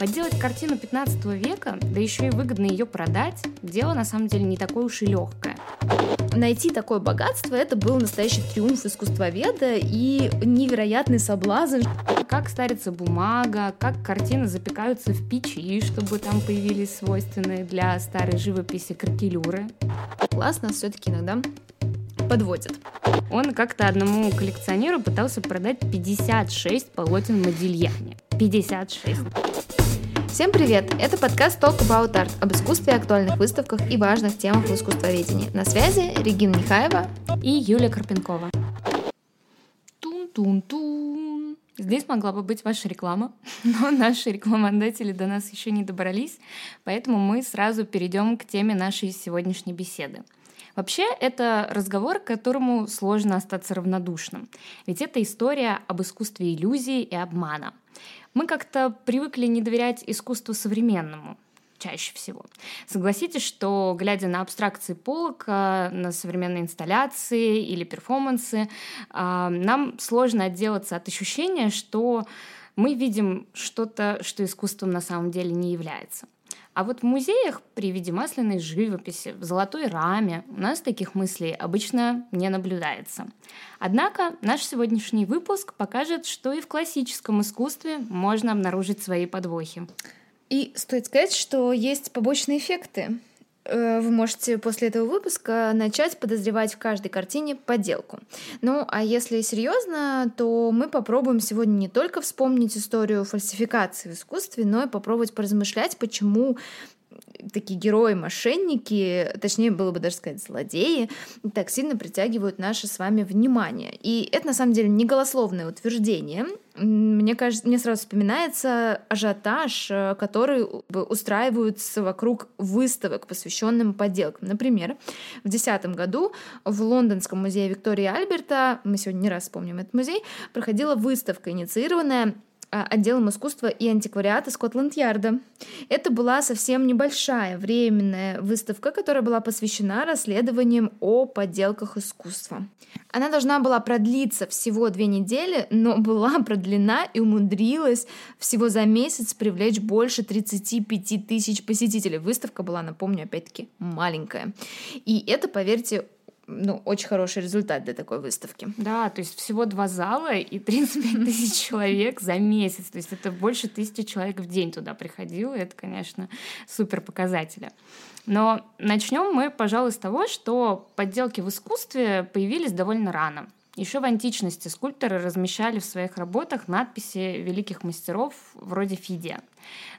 Подделать картину 15 века, да еще и выгодно ее продать, дело на самом деле не такое уж и легкое. Найти такое богатство — это был настоящий триумф искусствоведа и невероятный соблазн. Как старится бумага, как картины запекаются в печи, чтобы там появились свойственные для старой живописи кракелюры. Класс нас все-таки иногда подводит. Он как-то одному коллекционеру пытался продать 56 полотен Модильяне. 56. Всем привет! Это подкаст Talk About Art об искусстве, актуальных выставках и важных темах в искусствоведении. На связи Регина Нехаева и Юлия Карпенкова. Тун-тун-тун. Здесь могла бы быть ваша реклама, но наши рекламодатели до нас еще не добрались, поэтому мы сразу перейдем к теме нашей сегодняшней беседы. Вообще, это разговор, к которому сложно остаться равнодушным, ведь это история об искусстве иллюзии и обмана. Мы как-то привыкли не доверять искусству современному, чаще всего. Согласитесь, что глядя на абстракции Полока, на современные инсталляции или перформансы, а, нам сложно отделаться от ощущения, что мы видим что-то, что искусством на самом деле не является. А вот в музеях при виде масляной живописи в золотой раме у нас таких мыслей обычно не наблюдается. Однако наш сегодняшний выпуск покажет, что и в классическом искусстве можно обнаружить свои подвохи. И стоит сказать, что есть побочные эффекты. Э, вы можете после этого выпуска начать подозревать в каждой картине подделку. Ну, а если серьезно, то мы попробуем сегодня не только вспомнить историю фальсификации в искусстве, но и попробовать поразмышлять, почему такие герои-мошенники, точнее было бы даже сказать злодеи, так сильно притягивают наше с вами внимание. И это на самом деле не голословное утверждение. Мне кажется, мне сразу вспоминается ажиотаж, э, который устраиваются вокруг выставок, посвященным подделкам. Например, в 2010 году в Лондонском музее Виктории Альберта, мы сегодня не раз вспомним этот музей, проходила выставка, инициированная отделом искусства и антиквариата Скотланд-Ярда. Это была совсем небольшая временная выставка, которая была посвящена расследованиям о подделках искусства. Она должна была продлиться всего две недели, но была продлена и умудрилась всего за месяц привлечь больше 35 тысяч посетителей. Выставка была, напомню, опять-таки маленькая. И это, поверьте, ну, очень хороший результат для такой выставки. Да, то есть всего два зала и 35 тысяч человек за месяц. То есть это больше тысячи человек в день туда приходило. И это, конечно, супер показатели. Но начнем мы, пожалуй, с того, что подделки в искусстве появились довольно рано. Еще в античности скульпторы размещали в своих работах надписи великих мастеров вроде Фидия.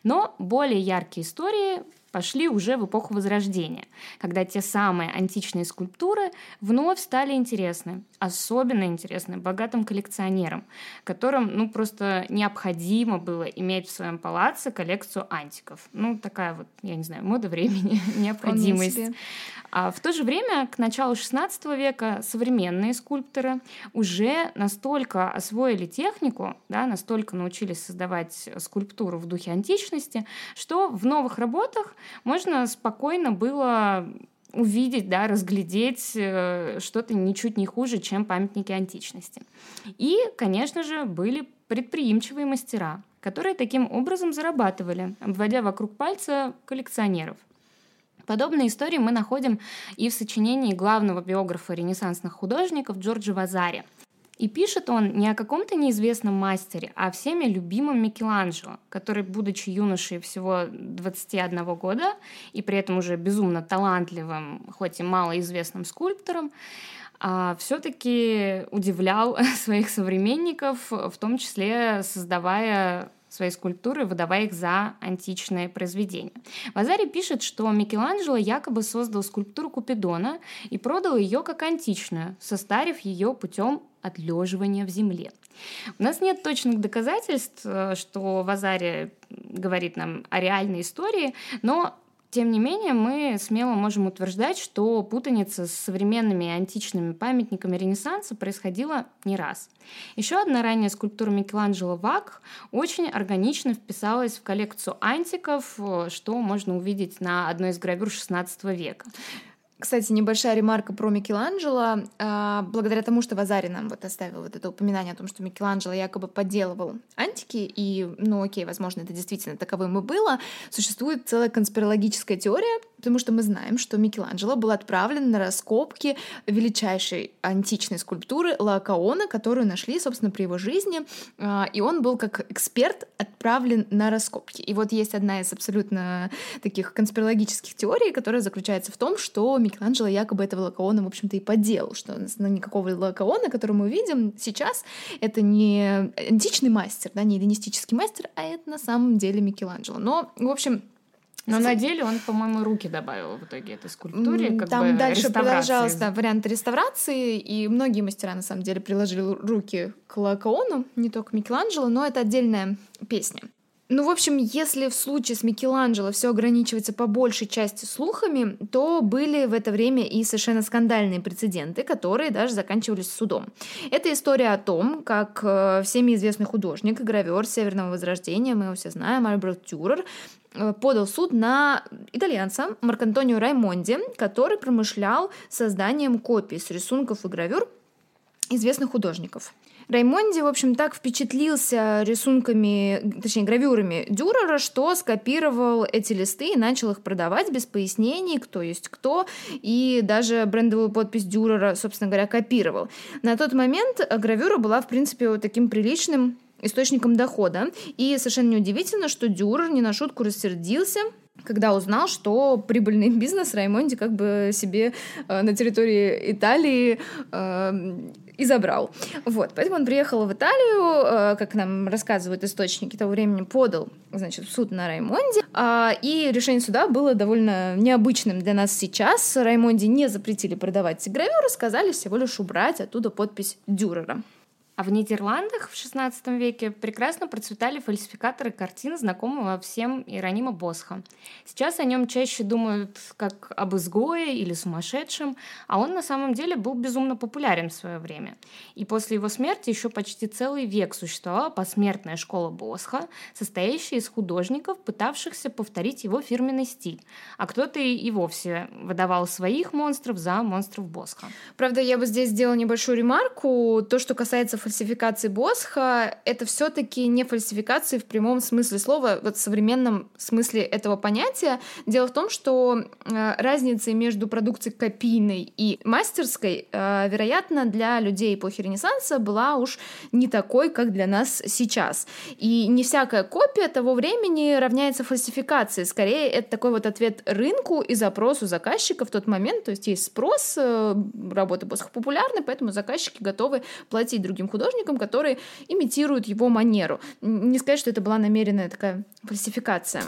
Но более яркие истории пошли уже в эпоху Возрождения, когда те самые античные скульптуры вновь стали интересны, особенно интересны богатым коллекционерам, которым ну, просто необходимо было иметь в своем палаце коллекцию антиков. Ну, такая вот, я не знаю, мода времени, необходимость. А в то же время, к началу XVI века современные скульпторы уже настолько освоили технику, да, настолько научились создавать скульптуру в духе античности, что в новых работах можно спокойно было увидеть, да, разглядеть э, что-то ничуть не хуже, чем памятники античности. И, конечно же, были предприимчивые мастера, которые таким образом зарабатывали, обводя вокруг пальца коллекционеров. Подобные истории мы находим и в сочинении главного биографа ренессансных художников Джорджа Вазари – и пишет он не о каком-то неизвестном мастере, а о всеми любимом Микеланджело, который, будучи юношей всего 21 года и при этом уже безумно талантливым, хоть и малоизвестным скульптором, а, все-таки удивлял своих современников, в том числе создавая свои скульптуры, выдавая их за античные произведения. Вазари пишет, что Микеланджело якобы создал скульптуру Купидона и продал ее как античную, состарив ее путем отлеживания в земле. У нас нет точных доказательств, э, что Вазари говорит нам о реальной истории, но тем не менее, мы смело можем утверждать, что путаница с современными античными памятниками Ренессанса происходила не раз. Еще одна ранняя скульптура Микеланджело Вак очень органично вписалась в коллекцию антиков, что можно увидеть на одной из гравюр XVI века. Кстати, небольшая ремарка про Микеланджело. А, благодаря тому, что Вазари нам вот оставил вот это упоминание о том, что Микеланджело якобы подделывал антики, и, ну окей, возможно, это действительно таковым и было, существует целая конспирологическая теория, потому что мы знаем, что Микеланджело был отправлен на раскопки величайшей античной скульптуры Лаокаона, которую нашли, собственно, при его жизни, а, и он был как эксперт отправлен на раскопки. И вот есть одна из абсолютно таких конспирологических теорий, которая заключается в том, что Микеланджело якобы этого лакаона, в общем-то, и подделал, что ну, никакого лакаона, который мы видим сейчас, это не античный мастер, да, не эллинистический мастер, а это на самом деле Микеланджело. Но, в общем, но на деле он, по-моему, руки добавил в итоге этой скульптуре. Как Там бы дальше продолжался да, вариант реставрации, и многие мастера, на самом деле, приложили руки к Лакаону, не только Микеланджело, но это отдельная песня. Ну, в общем, если в случае с Микеланджело все ограничивается по большей части слухами, то были в это время и совершенно скандальные прецеденты, которые даже заканчивались судом. Это история о том, как э, всеми известный художник гравер Северного Возрождения, мы его все знаем, Альберт Тюрер, э, подал суд на итальянца Маркантонио Раймонди, который промышлял созданием копий с рисунков и гравюр известных художников. Раймонди, в общем, так впечатлился рисунками, точнее, гравюрами Дюрера, что скопировал эти листы и начал их продавать без пояснений, кто есть кто, и даже брендовую подпись Дюрера, собственно говоря, копировал. На тот момент гравюра была, в принципе, вот таким приличным источником дохода. И совершенно неудивительно, что Дюрер не на шутку рассердился, когда узнал, что прибыльный бизнес Раймонди как бы себе э, на территории Италии э, и забрал. Вот, поэтому он приехал в Италию, э, как нам рассказывают источники того времени, подал, значит, в суд на Раймонде, э, и решение суда было довольно необычным для нас сейчас. Раймонде не запретили продавать гравюры, сказали всего лишь убрать оттуда подпись Дюрера. А в Нидерландах в XVI веке прекрасно процветали фальсификаторы картин знакомого всем Иеронима Босха. Сейчас о нем чаще думают как об изгое или сумасшедшем, а он на самом деле был безумно популярен в свое время. И после его смерти еще почти целый век существовала посмертная школа Босха, состоящая из художников, пытавшихся повторить его фирменный стиль. А кто-то и вовсе выдавал своих монстров за монстров Босха. Правда, я бы здесь сделала небольшую ремарку. То, что касается фальсификации Босха — это все-таки не фальсификации в прямом смысле слова, вот в современном смысле этого понятия. Дело в том, что э, разница между продукцией копийной и мастерской, э, вероятно, для людей эпохи Ренессанса была уж не такой, как для нас сейчас. И не всякая копия того времени равняется фальсификации. Скорее, это такой вот ответ рынку и запросу заказчика в тот момент. То есть есть спрос, э, работы Босха популярны, поэтому заказчики готовы платить другим художникам, которые имитируют его манеру. Не сказать, что это была намеренная такая фальсификация.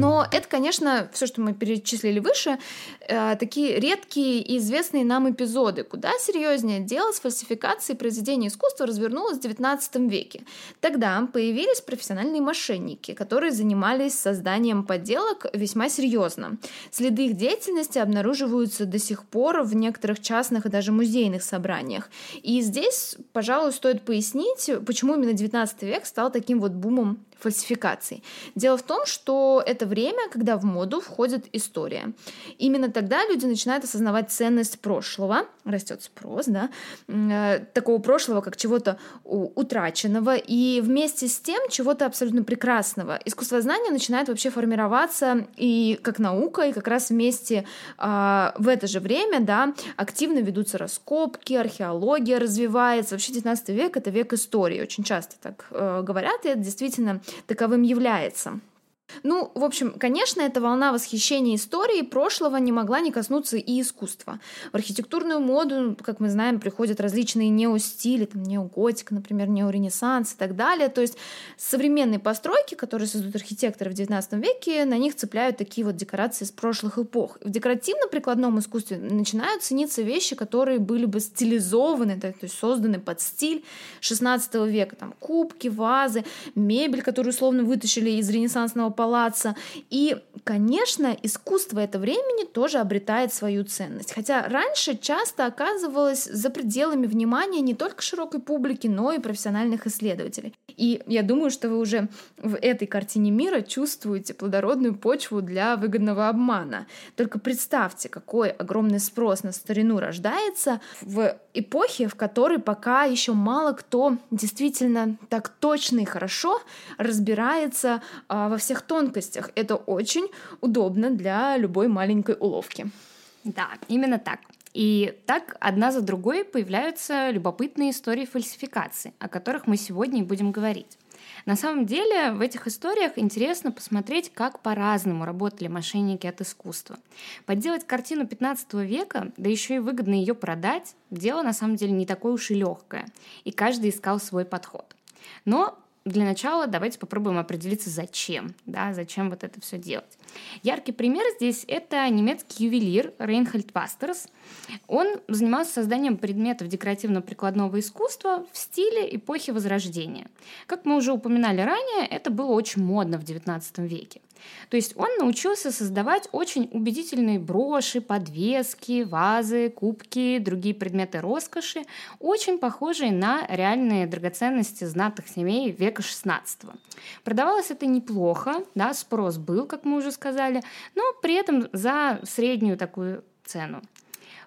Но это, конечно, все, что мы перечислили выше, э, такие редкие и известные нам эпизоды. Куда серьезнее дело с фальсификацией произведений искусства развернулось в XIX веке. Тогда появились профессиональные мошенники, которые занимались созданием подделок весьма серьезно. Следы их деятельности обнаруживаются до сих пор в некоторых частных и даже музейных собраниях. И здесь, пожалуй, стоит пояснить, почему именно XIX век стал таким вот бумом фальсификаций. Дело в том, что это время, когда в моду входит история. Именно тогда люди начинают осознавать ценность прошлого, растет спрос, да, э, такого прошлого, как чего-то утраченного, и вместе с тем чего-то абсолютно прекрасного. Искусствознание начинает вообще формироваться и как наука, и как раз вместе э, в это же время, да, активно ведутся раскопки, археология развивается. Вообще 19 век — это век истории, очень часто так э, говорят, и это действительно таковым является. Ну, в общем, конечно, эта волна восхищения историей прошлого не могла не коснуться и искусства. В архитектурную моду, как мы знаем, приходят различные неостили, там неоготика, например, неоренессанс и так далее. То есть современные постройки, которые создают архитекторы в XIX веке, на них цепляют такие вот декорации из прошлых эпох. В декоративно-прикладном искусстве начинают цениться вещи, которые были бы стилизованы, то есть созданы под стиль XVI века. Там кубки, вазы, мебель, которую условно вытащили из ренессансного палаца. И, конечно, искусство этого времени тоже обретает свою ценность. Хотя раньше часто оказывалось за пределами внимания не только широкой публики, но и профессиональных исследователей. И я думаю, что вы уже в этой картине мира чувствуете плодородную почву для выгодного обмана. Только представьте, какой огромный спрос на старину рождается в эпохе, в которой пока еще мало кто действительно так точно и хорошо разбирается а, во всех тонкостях. Это очень удобно для любой маленькой уловки. Да, именно так. И так одна за другой появляются любопытные истории фальсификации, о которых мы сегодня и будем говорить. На самом деле в этих историях интересно посмотреть, как по-разному работали мошенники от искусства. Подделать картину 15 века, да еще и выгодно ее продать, дело на самом деле не такое уж и легкое, и каждый искал свой подход. Но для начала давайте попробуем определиться, зачем, да, зачем вот это все делать. Яркий пример здесь – это немецкий ювелир Рейнхальд Вастерс. Он занимался созданием предметов декоративно-прикладного искусства в стиле эпохи Возрождения. Как мы уже упоминали ранее, это было очень модно в XIX веке. То есть он научился создавать очень убедительные броши, подвески, вазы, кубки, другие предметы роскоши, очень похожие на реальные драгоценности знатных семей века XVI. Продавалось это неплохо, да, спрос был, как мы уже сказали, но при этом за среднюю такую цену.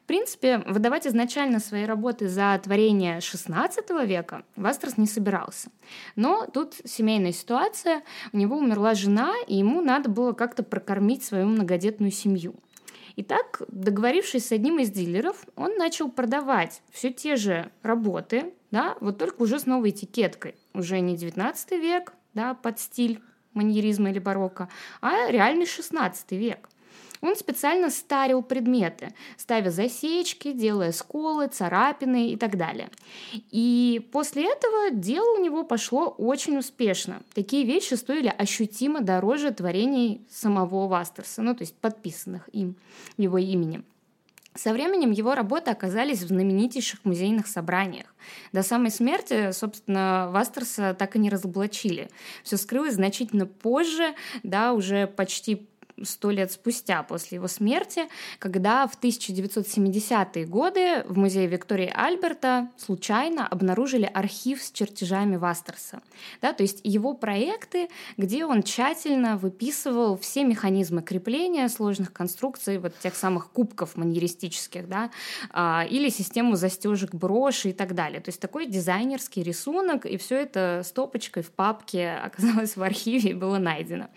В принципе, выдавать изначально свои работы за творение XVI века Вастерс не собирался. Но тут семейная ситуация, у него умерла жена, и ему надо было как-то прокормить свою многодетную семью. Итак, договорившись с одним из дилеров, он начал продавать все те же работы, да, вот только уже с новой этикеткой. Уже не 19 век, да, под стиль маньеризма или барокко, а реальный 16 век. Он специально старил предметы, ставя засечки, делая сколы, царапины и так далее. И после этого дело у него пошло очень успешно. Такие вещи стоили ощутимо дороже творений самого Вастерса, ну то есть подписанных им, его именем. Со временем его работы оказались в знаменитейших музейных собраниях. До самой смерти, собственно, Вастерса так и не разоблачили. Все скрылось значительно позже, да, уже почти сто лет спустя после его смерти, когда в 1970-е годы в музее Виктории Альберта случайно обнаружили архив с чертежами Вастерса. Да, то есть его проекты, где он тщательно выписывал все механизмы крепления сложных конструкций, вот тех самых кубков маньеристических, да, а, или систему застежек броши и так далее. То есть такой дизайнерский рисунок, и все это стопочкой в папке оказалось в архиве и было найдено.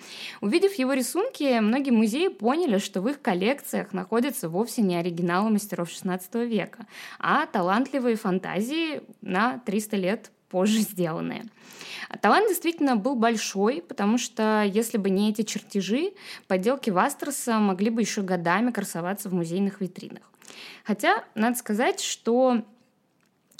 Увидев его рисунки, многие музеи поняли, что в их коллекциях находятся вовсе не оригиналы мастеров XVI века, а талантливые фантазии на 300 лет позже сделанные. Талант действительно был большой, потому что если бы не эти чертежи, подделки Вастерса могли бы еще годами красоваться в музейных витринах. Хотя, надо сказать, что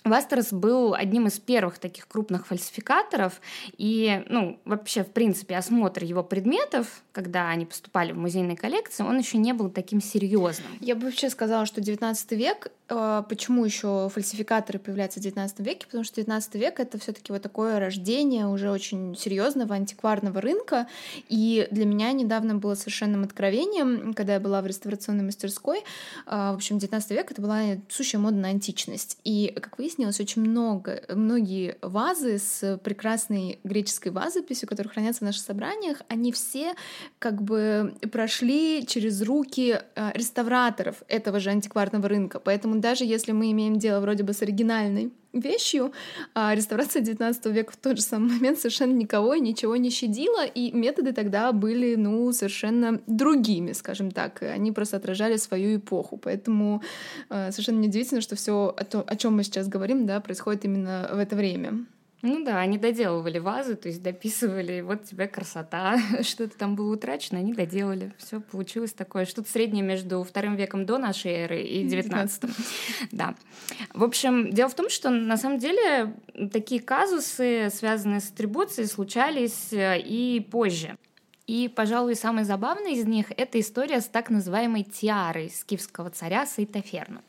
Вастерс был одним из первых таких крупных фальсификаторов, и, ну, вообще, в принципе, осмотр его предметов, когда они поступали в музейные коллекции, он еще не был таким серьезным. Я бы вообще сказала, что 19 век, э, почему еще фальсификаторы появляются в 19 веке, потому что 19 век это все-таки вот такое рождение уже очень серьезного антикварного рынка, и для меня недавно было совершенным откровением, когда я была в реставрационной мастерской, э, в общем, 19 век это была сущая мода на античность, и, как выяснилось, выяснилось, очень много, многие вазы с прекрасной греческой вазописью, которые хранятся в наших собраниях, они все как бы прошли через руки э, реставраторов этого же антикварного рынка. Поэтому даже если мы имеем дело вроде бы с оригинальной вещью, а реставрация 19 века в тот же самый момент совершенно никого и ничего не щадила, и методы тогда были, ну, совершенно другими, скажем так. Они просто отражали свою эпоху. Поэтому э, совершенно неудивительно, что все о, том, о чем мы сейчас говорим, да, происходит именно в это время. Ну да, они доделывали вазы, то есть дописывали, вот тебе красота, что-то там было утрачено, они доделали. Все получилось такое, что-то среднее между вторым веком до нашей эры и девятнадцатым. Да. В общем, дело в том, что на самом деле такие казусы, связанные с атрибуцией, случались э, и позже. И, пожалуй, самый забавный из них — это история с так называемой тиарой скифского царя Саитоферну.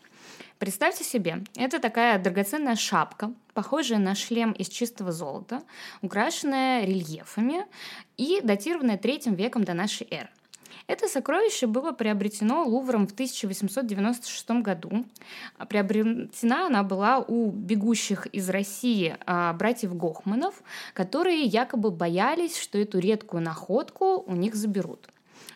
Представьте себе, это такая драгоценная шапка, похожая на шлем из чистого золота, украшенная рельефами и датированная третьим веком до нашей эры. Это сокровище было приобретено Лувром в 1896 году. Приобретена она была у бегущих из России а, братьев Гохманов, которые якобы боялись, что эту редкую находку у них заберут.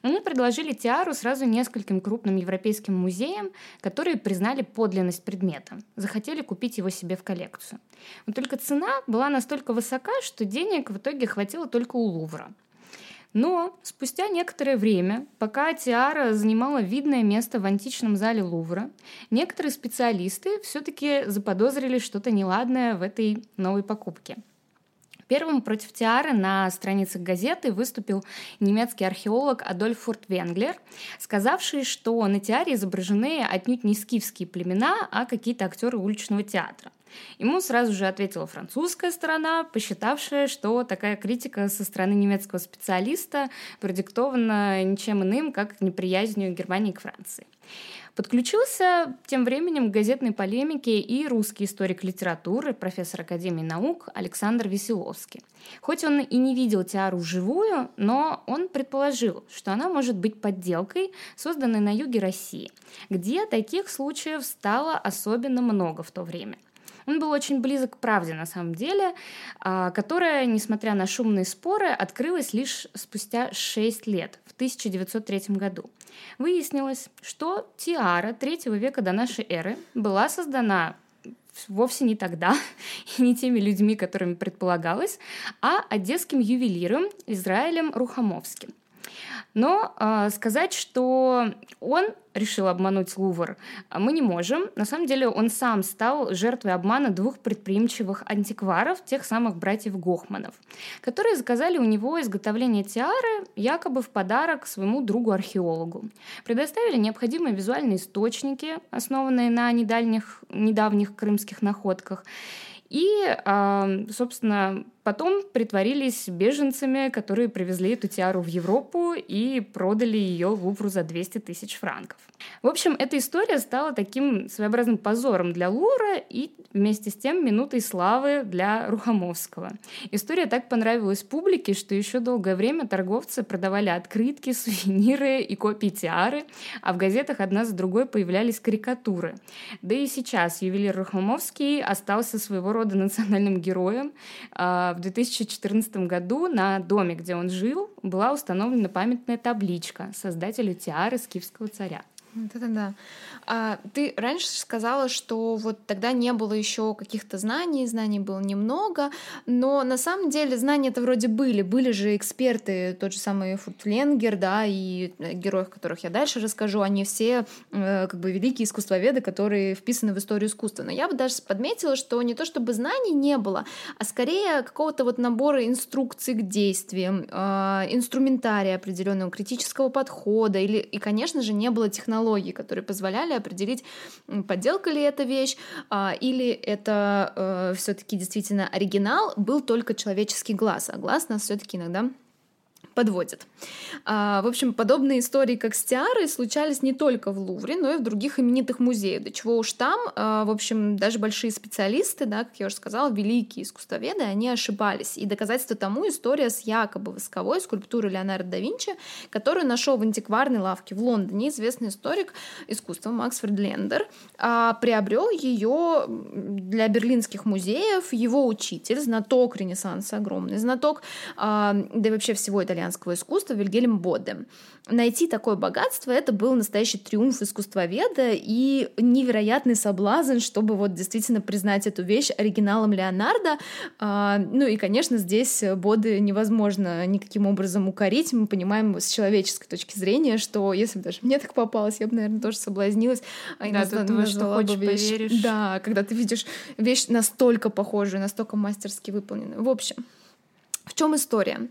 Они предложили тиару сразу нескольким крупным европейским музеям, которые признали подлинность предмета, захотели купить его себе в коллекцию. Но только цена была настолько высока, что денег в итоге хватило только у Лувра. Но спустя некоторое время, пока Тиара занимала видное место в античном зале Лувра, некоторые специалисты все-таки заподозрили что-то неладное в этой новой покупке. Первым против Тиары на страницах газеты выступил немецкий археолог Адольф Фуртвенглер, сказавший, что на Тиаре изображены отнюдь не скифские племена, а какие-то актеры уличного театра. Ему сразу же ответила французская сторона, посчитавшая, что такая критика со стороны немецкого специалиста продиктована ничем иным, как неприязнью Германии к Франции. Подключился тем временем к газетной полемике и русский историк литературы, профессор Академии наук Александр Веселовский. Хоть он и не видел Тиару вживую, но он предположил, что она может быть подделкой, созданной на юге России, где таких случаев стало особенно много в то время – он был очень близок к правде на самом деле, а, которая, несмотря на шумные споры, открылась лишь спустя 6 лет, в 1903 году. Выяснилось, что тиара третьего века до нашей эры была создана вовсе не тогда и не теми людьми, которыми предполагалось, а одесским ювелиром Израилем Рухамовским. Но э, сказать, что он решил обмануть Лувр, мы не можем. На самом деле он сам стал жертвой обмана двух предприимчивых антикваров, тех самых братьев Гохманов, которые заказали у него изготовление тиары якобы в подарок своему другу-археологу. Предоставили необходимые визуальные источники, основанные на недальних, недавних крымских находках, и, собственно, потом притворились беженцами, которые привезли эту тиару в Европу и продали ее Лувру за 200 тысяч франков. В общем, эта история стала таким своеобразным позором для Лувра и вместе с тем минутой славы для Рухомовского. История так понравилась публике, что еще долгое время торговцы продавали открытки, сувениры и копии тиары, а в газетах одна за другой появлялись карикатуры. Да и сейчас ювелир Рухомовский остался своего рода национальным героем. В 2014 году на доме, где он жил, была установлена памятная табличка создателю тиары скифского царя. Вот это да. А, ты раньше сказала, что вот тогда не было еще каких-то знаний, знаний было немного, но на самом деле знания-то вроде были. Были же эксперты, тот же самый Фуртленгер, да, и э, героев, которых я дальше расскажу, они все э, как бы великие искусствоведы, которые вписаны в историю искусства. Но я бы даже подметила, что не то чтобы знаний не было, а скорее какого-то вот набора инструкций к действиям, э, инструментария определенного критического подхода, или, и, конечно же, не было технологий, которые позволяли позволяли определить, подделка ли эта вещь, а, или это э, все-таки действительно оригинал, был только человеческий глаз, а глаз нас все-таки иногда подводит. А, в общем, подобные истории, как с Тиарой, случались не только в Лувре, но и в других именитых музеях. До чего уж там, а, в общем, даже большие специалисты, да, как я уже сказала, великие искусствоведы, они ошибались. И доказательство тому история с якобы восковой скульптурой Леонардо да Винчи, которую нашел в антикварной лавке в Лондоне известный историк искусства Макс Фредлендер, а, приобрел ее для берлинских музеев его учитель, знаток Ренессанса, огромный знаток, да и вообще всего итальянского итальянского искусства Вильгельм Боде. Найти такое богатство — это был настоящий триумф искусствоведа и невероятный соблазн, чтобы вот действительно признать эту вещь оригиналом Леонардо. А, ну и, конечно, здесь Боды невозможно никаким образом укорить. Мы понимаем с человеческой точки зрения, что если бы даже мне так попалось, я бы, наверное, тоже соблазнилась. А да, ты думаешь, что хочешь, вещь. поверишь. Да, когда ты видишь вещь настолько похожую, настолько мастерски выполненную. В общем, в чем история?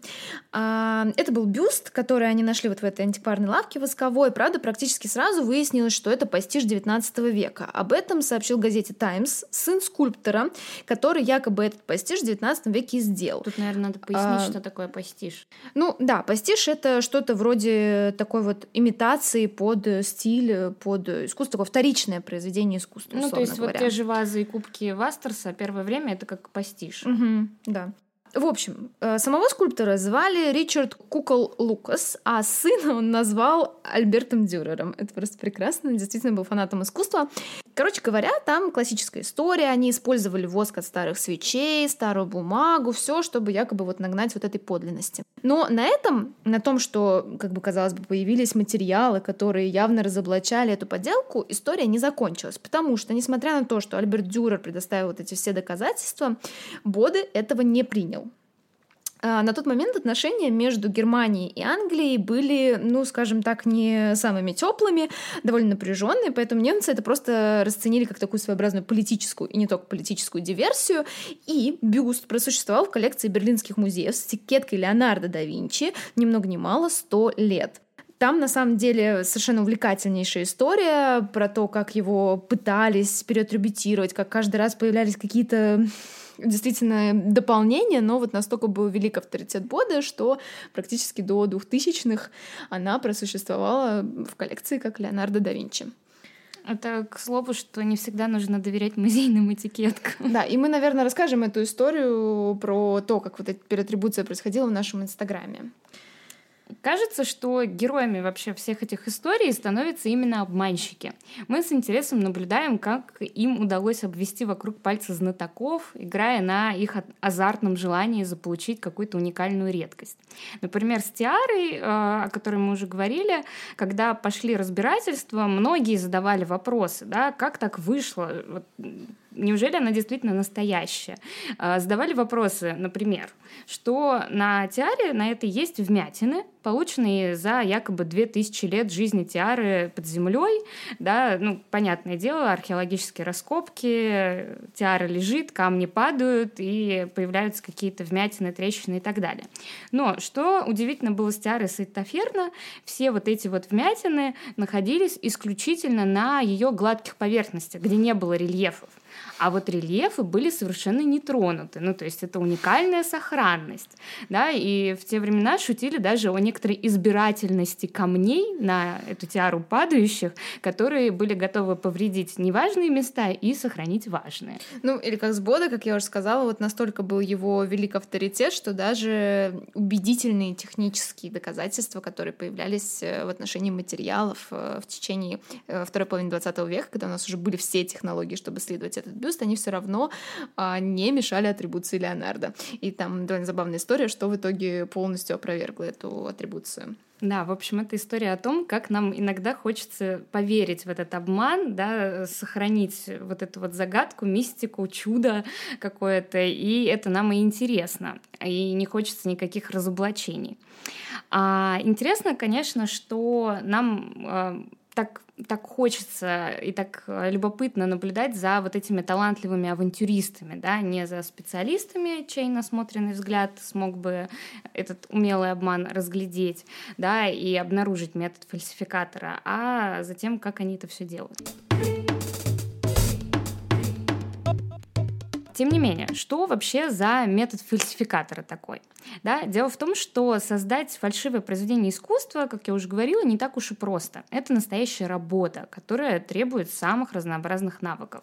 А, это был бюст, который они нашли вот в этой антикварной лавке восковой. Правда, практически сразу выяснилось, что это постиж 19 века. Об этом сообщил газете «Таймс» сын скульптора, который якобы этот постиж в 19 веке сделал. Тут, наверное, надо пояснить, а, что такое постиж. Ну да, постиж — это что-то вроде такой вот имитации под стиль, под искусство, такое вторичное произведение искусства, Ну, то есть говоря. вот те же вазы и кубки Вастерса первое время — это как постиж. Угу, да. В общем, э, самого скульптора звали Ричард Кукол Лукас, а сына он назвал Альбертом Дюрером. Это просто прекрасно, он действительно был фанатом искусства. Короче говоря, там классическая история, они использовали воск от старых свечей, старую бумагу, все, чтобы якобы вот нагнать вот этой подлинности. Но на этом, на том, что, как бы казалось бы, появились материалы, которые явно разоблачали эту подделку, история не закончилась, потому что, несмотря на то, что Альберт Дюрер предоставил вот эти все доказательства, Боды этого не принял. А, на тот момент отношения между Германией и Англией были, ну, скажем так, не самыми теплыми, довольно напряженные, поэтому немцы это просто расценили как такую своеобразную политическую и не только политическую диверсию. И бюст просуществовал в коллекции берлинских музеев с этикеткой Леонардо да Винчи ни много ни мало 100 лет. Там, на самом деле, совершенно увлекательнейшая история про то, как его пытались переатрибутировать, как каждый раз появлялись какие-то действительно дополнение, но вот настолько был велик авторитет Боды, что практически до 2000-х она просуществовала в коллекции как Леонардо да Винчи. Это к слову, что не всегда нужно доверять музейным этикеткам. Да, и мы, наверное, расскажем эту историю про то, как вот эта переатрибуция происходила в нашем Инстаграме. Кажется, что героями вообще всех этих историй становятся именно обманщики. Мы с интересом наблюдаем, как им удалось обвести вокруг пальца знатоков, играя на их азартном желании заполучить какую-то уникальную редкость. Например, с Тиарой, э, о которой мы уже говорили, когда пошли разбирательства, многие задавали вопросы, да, как так вышло, неужели она действительно настоящая? А, задавали вопросы, например, что на тиаре на этой есть вмятины, полученные за якобы 2000 лет жизни тиары под землей. Да, ну, понятное дело, археологические раскопки, тиара лежит, камни падают, и появляются какие-то вмятины, трещины и так далее. Но что удивительно было с тиарой Сайтоферна, все вот эти вот вмятины находились исключительно на ее гладких поверхностях, где не было рельефов. А вот рельефы были совершенно не тронуты. Ну, то есть это уникальная сохранность. Да? И в те времена шутили даже о некоторой избирательности камней на эту тиару падающих, которые были готовы повредить неважные места и сохранить важные. Ну, или как с Бода, как я уже сказала, вот настолько был его велик авторитет, что даже убедительные технические доказательства, которые появлялись э, в отношении материалов э, в течение э, второй половины 20 века, когда у нас уже были все технологии, чтобы следовать этот бюст, бюст, они все равно а, не мешали атрибуции Леонардо. И там довольно забавная история, что в итоге полностью опровергло эту атрибуцию. Да, в общем, это история о том, как нам иногда хочется поверить в этот обман, да, сохранить вот эту вот загадку, мистику, чудо какое-то, и это нам и интересно, и не хочется никаких разоблачений. А, интересно, конечно, что нам а, так так хочется и так э, любопытно наблюдать за вот этими талантливыми авантюристами, да, не за специалистами, чей насмотренный взгляд смог бы этот умелый обман разглядеть, да, и обнаружить метод фальсификатора, а за тем, как они это все делают. Тем не менее, что вообще за метод фальсификатора такой? Да? Дело в том, что создать фальшивое произведение искусства, как я уже говорила, не так уж и просто. Это настоящая работа, которая требует самых разнообразных навыков.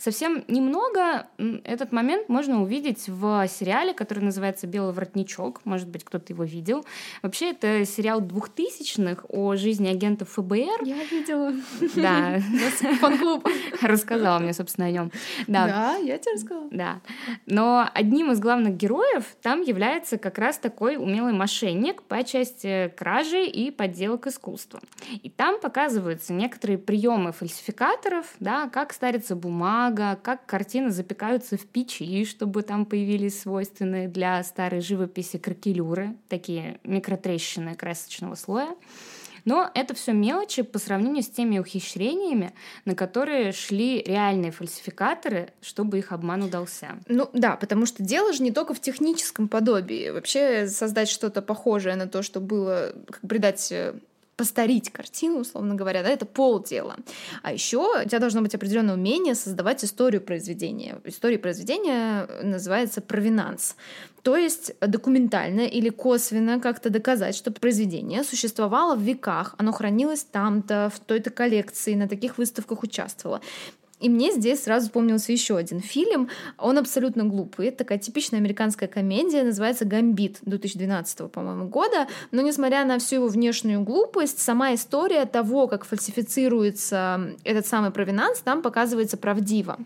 Совсем немного этот момент можно увидеть в сериале, который называется «Белый воротничок». Может быть, кто-то его видел. Вообще, это сериал двухтысячных о жизни агентов ФБР. Я видела. Да. Фан-клуб. Рассказала мне, собственно, о нем. Да, я тебе рассказала. Да. Но одним из главных героев там является как раз такой умелый мошенник по части кражи и подделок искусства. И там показываются некоторые приемы фальсификаторов, да, как старится бумага, как картины запекаются в печи, чтобы там появились свойственные для старой живописи кракелюры, такие микротрещины красочного слоя. Но это все мелочи по сравнению с теми ухищрениями, на которые шли реальные фальсификаторы, чтобы их обман удался. Ну да, потому что дело же не только в техническом подобии. Вообще создать что-то похожее на то, что было, как придать постарить картину, условно говоря, да, это полдела. А еще у тебя должно быть определенное умение создавать историю произведения. История произведения называется провинанс. То есть документально или косвенно как-то доказать, что произведение существовало в веках, оно хранилось там-то, в той-то коллекции, на таких выставках участвовало. И мне здесь сразу вспомнился еще один фильм. Он абсолютно глупый. Это такая типичная американская комедия, называется «Гамбит» 2012, по-моему, года. Но несмотря на всю его внешнюю глупость, сама история того, как фальсифицируется этот самый провинанс, там показывается правдиво.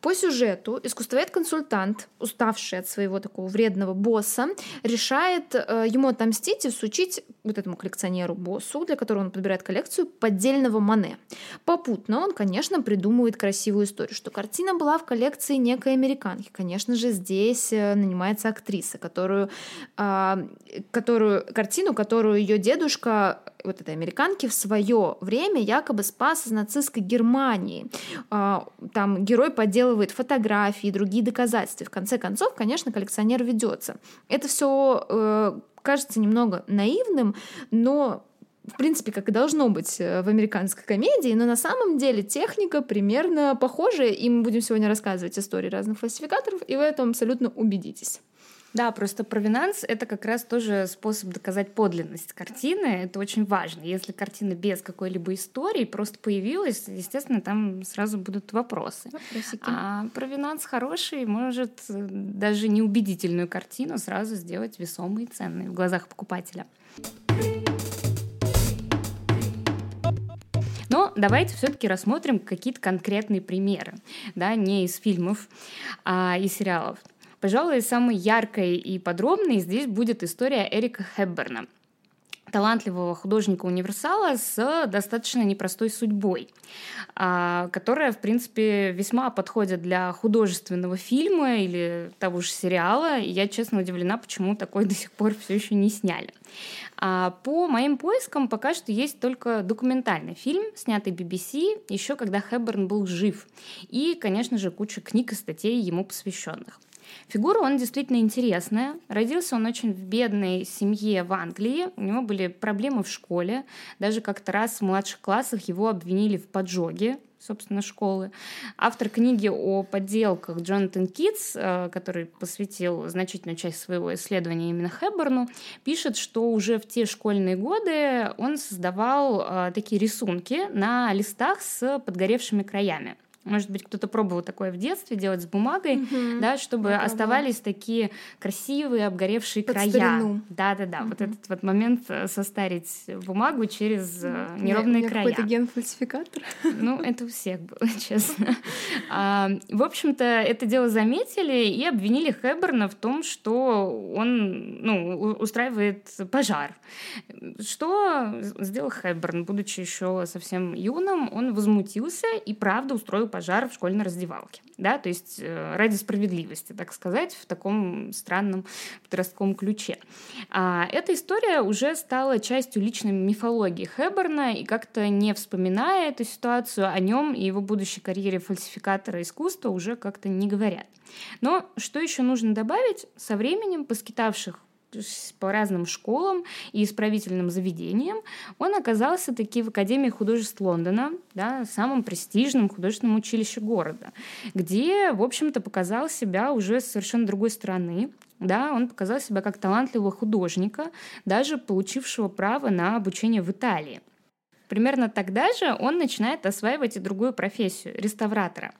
По сюжету искусствовед-консультант, уставший от своего такого вредного босса, решает э, ему отомстить и всучить вот этому коллекционеру-боссу, для которого он подбирает коллекцию, поддельного Мане. Попутно он, конечно, придумывает красивую историю, что картина была в коллекции некой американки. Конечно же, здесь э, нанимается актриса, которую, э, которую картину, которую ее дедушка вот этой американки в свое время якобы спас из нацистской Германии. Э, там герой подделывает фотографии и другие доказательства. В конце концов, конечно, коллекционер ведется. Это все э, кажется немного наивным, но в принципе, как и должно быть э, в американской комедии, но на самом деле техника примерно похожая, и мы будем сегодня рассказывать истории разных фальсификаторов, и в этом абсолютно убедитесь. Да, просто провинанс — это как раз тоже способ доказать подлинность картины. Это очень важно. Если картина без какой-либо истории просто появилась, естественно, там сразу будут вопросы. Вопросики. А провинанс хороший может даже неубедительную картину сразу сделать весомой и ценной в глазах покупателя. Но давайте все-таки рассмотрим какие-то конкретные примеры, да, не из фильмов а из сериалов. Пожалуй, самой яркой и подробной здесь будет история Эрика Хепберна талантливого художника-универсала с достаточно непростой судьбой, а, которая, в принципе, весьма подходит для художественного фильма или того же сериала. И я, честно, удивлена, почему такой до сих пор все еще не сняли. А по моим поискам пока что есть только документальный фильм, снятый BBC, еще когда Хэбберн был жив. И, конечно же, куча книг и статей ему посвященных. Фигура он действительно интересная. Родился он очень в бедной семье в Англии. У него были проблемы в школе. Даже как-то раз в младших классах его обвинили в поджоге собственно, школы. Автор книги о подделках Джонатан Китс, э, который посвятил значительную часть своего исследования именно Хэбборну, пишет, что уже в те школьные годы он создавал э, такие рисунки на листах с подгоревшими краями. Может быть, кто-то пробовал такое в детстве делать с бумагой, угу, да, чтобы оставались такие красивые обгоревшие Под края. Старину. Да, да, да. Угу. Вот этот вот момент э, состарить бумагу через э, неровные края. Какой-то ген фальсификатор. Ну, это у всех было, честно. А, в общем-то, это дело заметили и обвинили Хэбберна в том, что он ну, устраивает пожар. Что сделал Хэбберн, будучи еще совсем юным, он возмутился и правда устроил пожар в школьной раздевалке. Да? То есть э, ради справедливости, так сказать, в таком странном подростковом ключе. А эта история уже стала частью личной мифологии Хэбберна, и как-то не вспоминая эту ситуацию, о нем и его будущей карьере фальсификатора искусства уже как-то не говорят. Но что еще нужно добавить? Со временем поскитавших по разным школам и исправительным заведениям, он оказался таки в Академии художеств Лондона, да, самом престижном художественном училище города, где, в общем-то, показал себя уже с совершенно другой стороны. Да, он показал себя как талантливого художника, даже получившего право на обучение в Италии. Примерно тогда же он начинает осваивать и другую профессию – реставратора.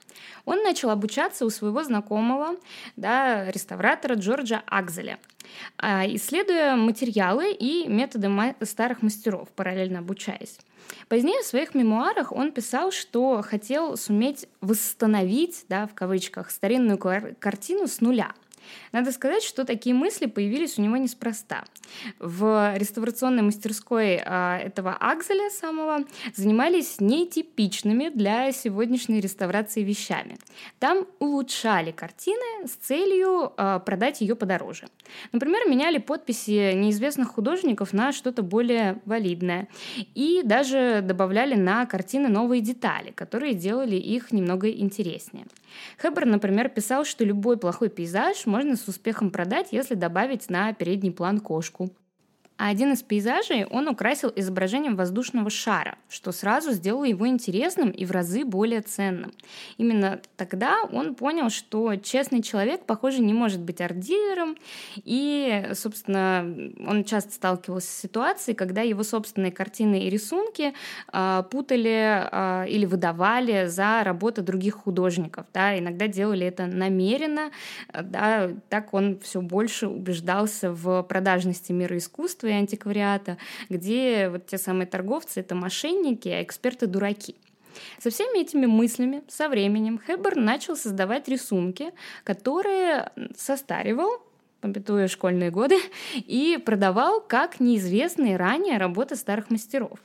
Он начал обучаться у своего знакомого, да, реставратора Джорджа Акзеля, а, исследуя материалы и методы старых мастеров, параллельно обучаясь. Позднее в своих мемуарах он писал, что хотел суметь восстановить, да, в кавычках, старинную картину с нуля – Надо сказать, что такие мысли появились у него неспроста. В реставрационной мастерской а, этого Акзеля самого занимались нетипичными для сегодняшней реставрации вещами. Там улучшали картины с целью а, продать ее подороже. Например, меняли подписи неизвестных художников на что-то более валидное. И даже добавляли на картины новые детали, которые делали их немного интереснее. Хэббер, например, писал, что любой плохой пейзаж можно с успехом продать, если добавить на передний план кошку. А один из пейзажей он украсил изображением воздушного шара, что сразу сделало его интересным и в разы более ценным. Именно тогда он понял, что честный человек, похоже, не может быть арт-дилером, и, собственно, он часто сталкивался с ситуацией, когда его собственные картины и рисунки э, путали э, или выдавали за работы других художников. Да, иногда делали это намеренно, да, так он все больше убеждался в продажности мира искусства и антиквариата, где вот те самые торговцы — это мошенники, а эксперты — дураки. Со всеми этими мыслями со временем Хэббер начал создавать рисунки, которые состаривал памятуя школьные годы, и продавал как неизвестные ранее работы старых мастеров.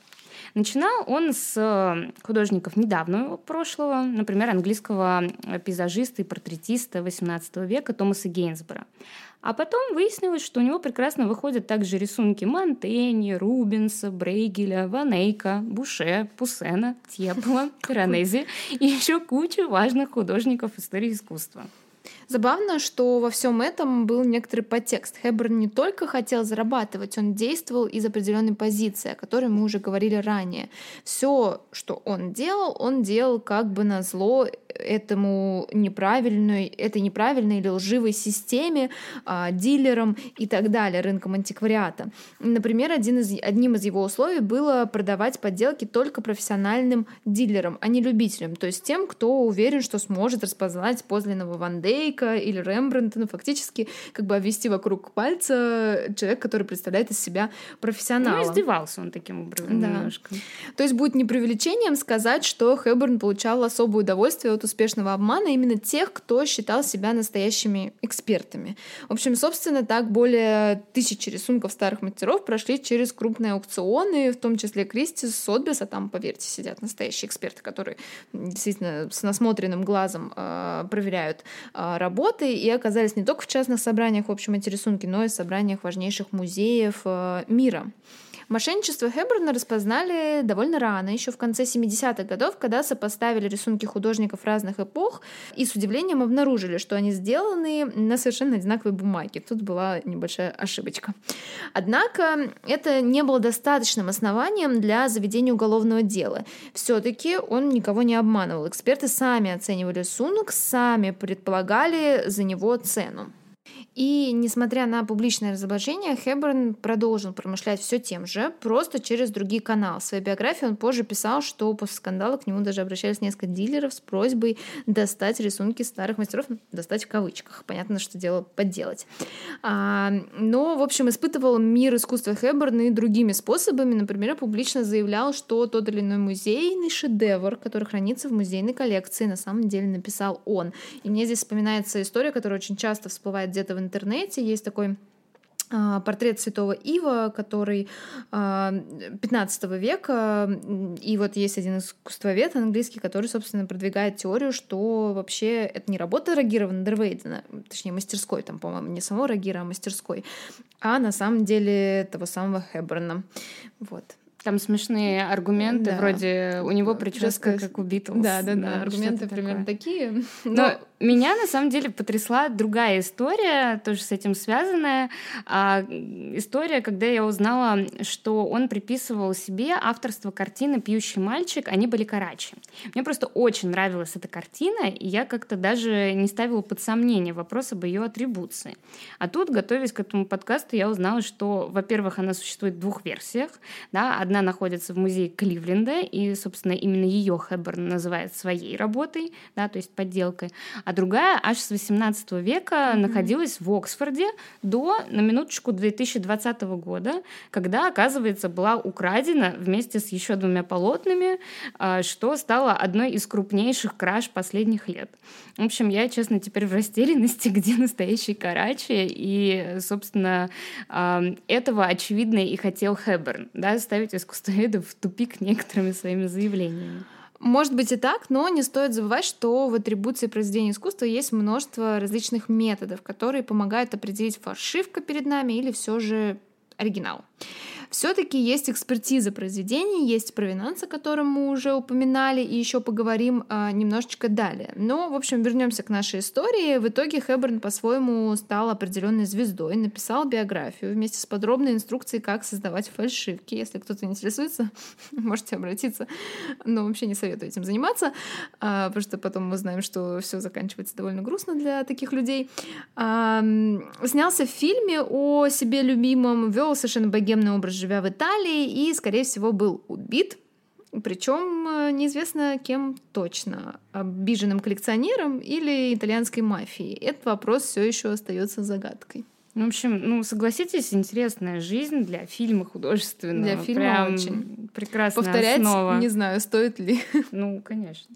Начинал он с художников недавнего прошлого, например, английского пейзажиста и портретиста XVIII века Томаса Гейнсбора. А потом выяснилось, что у него прекрасно выходят также рисунки Монтеньи, Рубенса, Брейгеля, Ванейка, Буше, Пусена, Тепла, Пиранези и еще куча важных художников истории искусства. Забавно, что во всем этом был некоторый подтекст. Хэбберн не только хотел зарабатывать, он действовал из определенной позиции, о которой мы уже говорили ранее. Все, что он делал, он делал как бы на зло этому неправильной, этой неправильной или лживой системе, а, дилерам и так далее, рынком антиквариата. Например, один из, одним из его условий было продавать подделки только профессиональным дилерам, а не любителям, то есть тем, кто уверен, что сможет распознать подлинного Ван Дейка или Рембрандта, ну, фактически как бы обвести вокруг пальца человек, который представляет из себя профессионала. Ну, издевался он таким образом да. немножко. То есть будет не преувеличением сказать, что Хэбберн получал особое удовольствие от успешного обмана именно тех, кто считал себя настоящими экспертами. В общем, собственно, так более тысячи рисунков старых мастеров прошли через крупные аукционы, в том числе Кристис, Сотбис, а там, поверьте, сидят настоящие эксперты, которые действительно с насмотренным глазом э, проверяют э, работы и оказались не только в частных собраниях, в общем, эти рисунки, но и в собраниях важнейших музеев э, мира. Мошенничество Хэбберна распознали довольно рано, еще в конце 70-х годов, когда сопоставили рисунки художников разных эпох и с удивлением обнаружили, что они сделаны на совершенно одинаковой бумаге. Тут была небольшая ошибочка. Однако это не было достаточным основанием для заведения уголовного дела. Все-таки он никого не обманывал. Эксперты сами оценивали рисунок, сами предполагали за него цену. И несмотря на публичное разоблачение, Хэбберн продолжил промышлять все тем же, просто через другие каналы. В своей биографии он позже писал, что после скандала к нему даже обращались несколько дилеров с просьбой достать рисунки старых мастеров, достать в кавычках. Понятно, что дело подделать. А, но, в общем, испытывал мир искусства Хэбберна и другими способами. Например, публично заявлял, что тот или иной музейный шедевр, который хранится в музейной коллекции, на самом деле написал он. И мне здесь вспоминается история, которая очень часто всплывает где-то в интернете. Есть такой а, портрет святого Ива, который 15 а, века, и вот есть один искусствовед английский, который, собственно, продвигает теорию, что вообще это не работа Рагира Вандервейдена, точнее, мастерской, там, по-моему, не самого Рагира, а мастерской, а на самом деле того самого Хэбберна. Вот. Там смешные аргументы, да. вроде у него прическа как у Битлз. Да, да, да, аргументы примерно такие. Но... Но меня на самом деле потрясла другая история, тоже с этим связанная. А, история, когда я узнала, что он приписывал себе авторство картины «Пьющий мальчик», они были Карачи. Мне просто очень нравилась эта картина, и я как-то даже не ставила под сомнение вопрос об ее атрибуции. А тут, готовясь к этому подкасту, я узнала, что, во-первых, она существует в двух версиях. Да? Одна находится в музее Кливленда, и, собственно, именно ее Хэбберн называет своей работой, да, то есть подделкой. А другая аж с 18 века mm-hmm. находилась в Оксфорде до, на минуточку, 2020 года, когда, оказывается, была украдена вместе с еще двумя полотнами, а, что стало одной из крупнейших краж последних лет. В общем, я, честно, теперь в растерянности, где настоящий Карачи, и, собственно, а, этого, очевидно, и хотел Хэбберн, да, ставить искусствоведов в тупик некоторыми своими заявлениями. Может быть и так, но не стоит забывать, что в атрибуции произведения искусства есть множество различных методов, которые помогают определить фальшивка перед нами или все же оригинал. Все-таки есть экспертиза произведений, есть провинанс, о котором мы уже упоминали, и еще поговорим а, немножечко далее. Но, в общем, вернемся к нашей истории. В итоге Хэбберн по-своему стал определенной звездой, написал биографию вместе с подробной инструкцией, как создавать фальшивки. Если кто-то интересуется, можете обратиться. Но вообще не советую этим заниматься, а, потому что потом мы знаем, что все заканчивается довольно грустно для таких людей. А, снялся в фильме о себе любимом, вел совершенно богемный образ живя в Италии, и, скорее всего, был убит. Причем э, неизвестно кем точно, обиженным коллекционером или итальянской мафией. Этот вопрос все еще остается загадкой. Ну, в общем, ну, согласитесь, интересная жизнь для фильма художественного. Для фильма Прям очень. Прекрасная Повторять, основа. не знаю, стоит ли. Ну, конечно.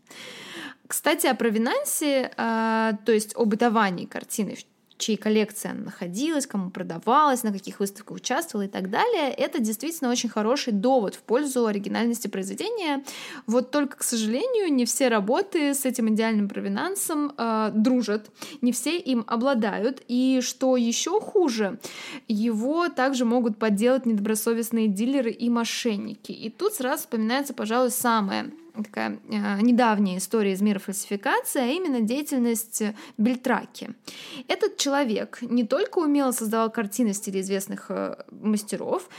Кстати, о провинансе, а, то есть о бытовании картины чьей коллекции она находилась, кому продавалась, на каких выставках участвовала и так далее, это действительно очень хороший довод в пользу оригинальности произведения. Вот только, к сожалению, не все работы с этим идеальным провинансом э, дружат, не все им обладают, и что еще хуже, его также могут подделать недобросовестные дилеры и мошенники. И тут сразу вспоминается, пожалуй, самое такая э, недавняя история из мира фальсификации, а именно деятельность Бельтраки. Этот человек не только умело создавал картины в стиле известных э, мастеров,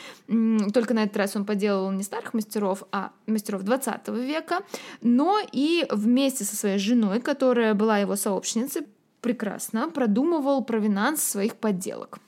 только на этот раз он поделал не старых мастеров, а мастеров 20 века, но и вместе со своей женой, которая была его сообщницей, прекрасно продумывал провинанс своих подделок.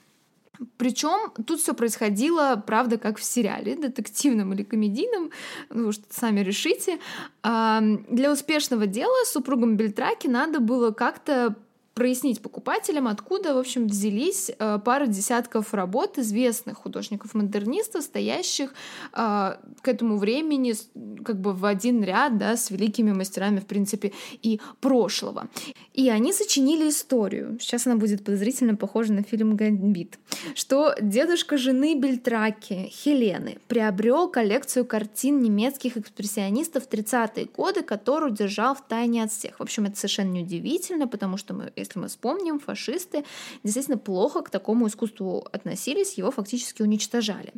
Причем тут все происходило, правда, как в сериале, детективном или комедийном, ну что сами решите. Для успешного дела супругам Бельтраки надо было как-то прояснить покупателям, откуда, в общем, взялись э, пара десятков работ известных художников-модернистов, стоящих э, к этому времени как бы в один ряд да, с великими мастерами, в принципе, и прошлого. И они сочинили историю. Сейчас она будет подозрительно похожа на фильм «Гамбит», что дедушка жены Бельтраки, Хелены, приобрел коллекцию картин немецких экспрессионистов в 30-е годы, которую держал в тайне от всех. В общем, это совершенно неудивительно, потому что мы если мы вспомним, фашисты действительно плохо к такому искусству относились, его фактически уничтожали.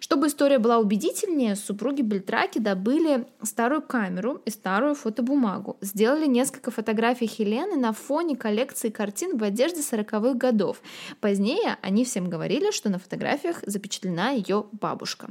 Чтобы история была убедительнее, супруги Бельтраки добыли старую камеру и старую фотобумагу, сделали несколько фотографий Хелены на фоне коллекции картин в одежде 40-х годов. Позднее они всем говорили, что на фотографиях запечатлена ее бабушка.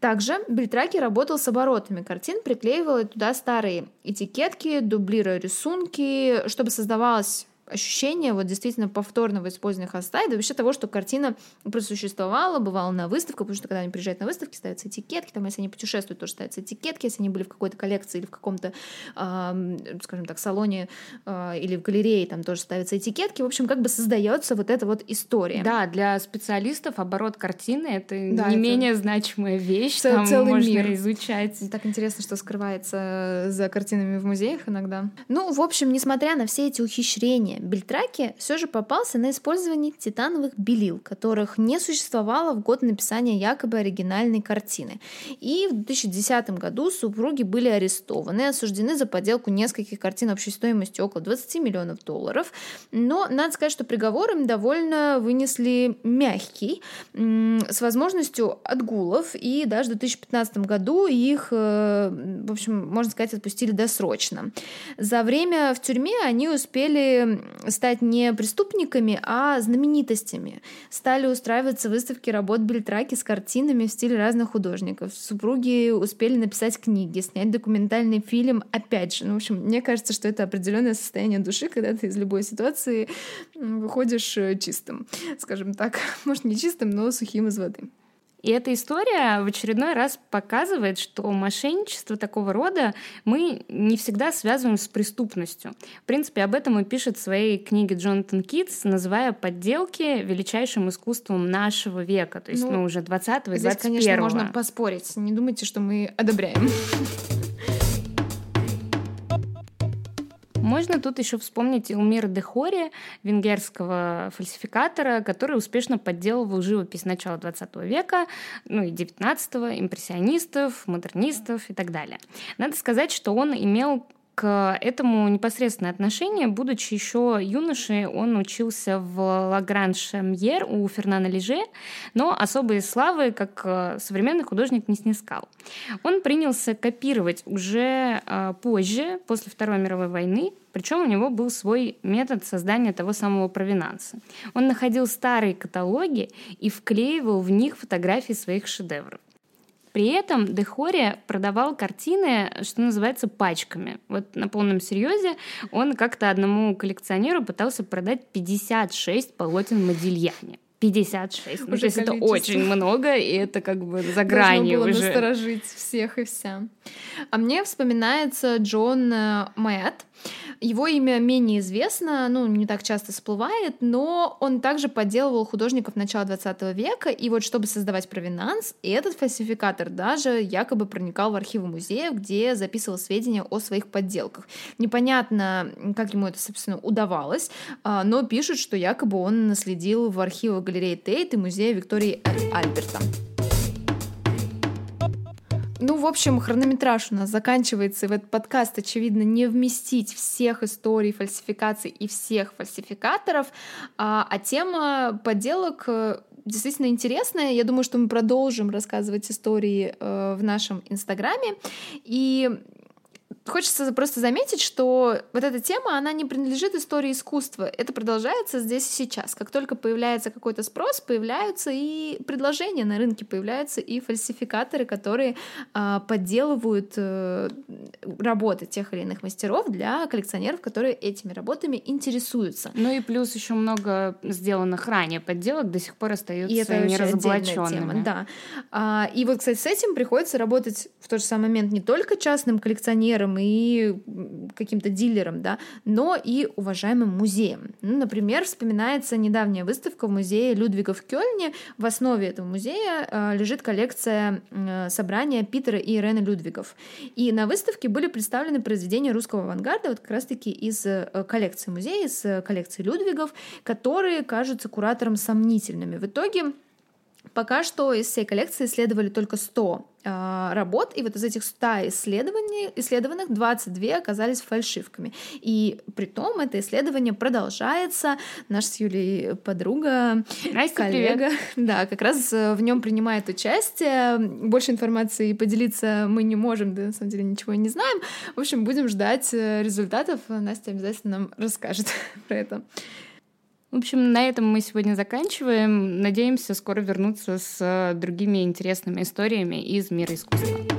Также Бельтраки работал с оборотами картин, приклеивал туда старые этикетки, дублируя рисунки, чтобы создавалась ощущение вот действительно повторного использования холста и вообще того, что картина просуществовала, бывала на выставках, потому что когда они приезжают на выставки, ставятся этикетки, там, если они путешествуют, тоже ставятся этикетки, если они были в какой-то коллекции или в каком-то, э, скажем так, салоне э, или в галерее, там тоже ставятся этикетки. В общем, как бы создается вот эта вот история. Да, для специалистов оборот картины — это Да, не это менее значимая вещь, цел- там целый можно мир. изучать. Так интересно, что скрывается за картинами в музеях иногда. Ну, в общем, несмотря на все эти ухищрения, Бельтраки все же попался на использование титановых белил, которых не существовало в год написания якобы оригинальной картины. И в 2010 году супруги были арестованы, осуждены за подделку нескольких картин общей стоимостью около 20 миллионов долларов. Но надо сказать, что приговор им довольно вынесли мягкий, с возможностью отгулов, и даже в 2015 году их, э, в общем, можно сказать, отпустили досрочно. За время в тюрьме они успели стать не преступниками, а знаменитостями. Стали устраиваться выставки работ Бельтраки с картинами в стиле разных художников. Супруги успели написать книги, снять документальный фильм. Опять же, ну, в общем, мне кажется, что это определенное состояние души, когда ты из любой ситуации выходишь э, чистым, скажем так. Может, не чистым, но сухим из воды. И эта история в очередной раз показывает, что мошенничество такого рода мы не всегда связываем с преступностью. В принципе, об этом и пишет в своей книге Джонатан Китс, называя подделки величайшим искусством нашего века, то есть ну, ну уже 20-го и 21-го. Здесь, конечно, можно поспорить. Не думайте, что мы одобряем. Можно тут еще вспомнить Илмира Дехори, венгерского фальсификатора, который успешно подделывал живопись начала 20 века, ну и 19-го, импрессионистов, модернистов и так далее. Надо сказать, что он имел к этому непосредственное отношение. Будучи еще юношей, он учился в Лагранж-Мьер у Фернана Леже, но особой славы как э, современный художник не снискал. Он принялся копировать уже э, позже, после Второй мировой войны, причем у него был свой метод создания того самого провинанса. Он находил старые каталоги и вклеивал в них фотографии своих шедевров. При этом Дехори продавал картины, что называется, пачками. Вот на полном серьезе он как-то одному коллекционеру пытался продать 56 полотен Модильяне. 56. Ну, то есть это очень много, и это как бы за гранью было уже. насторожить всех и вся. А мне вспоминается Джон э, Мэтт. Его имя менее известно, ну, не так часто всплывает, но он также подделывал художников начала 20 века, и вот чтобы создавать провинанс, этот фальсификатор даже якобы проникал в архивы музеев, где записывал сведения о своих подделках. Непонятно, как ему это, собственно, удавалось, а, но пишут, что якобы он наследил в архивах галереи Тейт и музея Виктории Альберта. Ну, в общем, хронометраж у нас заканчивается, и в этот подкаст, очевидно, не вместить всех историй фальсификаций и всех фальсификаторов, а, а тема подделок э, действительно интересная. Я думаю, что мы продолжим рассказывать истории э, в нашем Инстаграме. И Хочется просто заметить, что вот эта тема, она не принадлежит истории искусства. Это продолжается здесь и сейчас. Как только появляется какой-то спрос, появляются и предложения на рынке, появляются и фальсификаторы, которые а, подделывают а, работы тех или иных мастеров для коллекционеров, которые этими работами интересуются. Ну и плюс еще много сделанных ранее подделок до сих пор остаются и это неразоблаченными. Тема, да. А, и вот, кстати, с этим приходится работать в тот же самый момент не только частным коллекционерам и каким-то дилером, да, но и уважаемым музеем. Ну, например, вспоминается недавняя выставка в музее Людвига в Кёльне. В основе этого музея э, лежит коллекция э, собрания Питера и Ирены Людвигов. И на выставке были представлены произведения русского авангарда, вот как раз-таки из э, коллекции музея, из коллекции Людвигов, которые кажутся куратором сомнительными. В итоге Пока что из всей коллекции исследовали только 100 э, работ, и вот из этих 100 исследований, исследованных 22 оказались фальшивками. И при том это исследование продолжается. Наш с Юлей подруга, Настя, коллега, привет. да, как раз э, в нем принимает участие. Больше информации поделиться мы не можем, да, на самом деле ничего не знаем. В общем, будем ждать э, результатов. Настя обязательно нам расскажет про это. В общем, на этом мы сегодня заканчиваем. Надеемся скоро вернуться с другими интересными историями из мира искусства.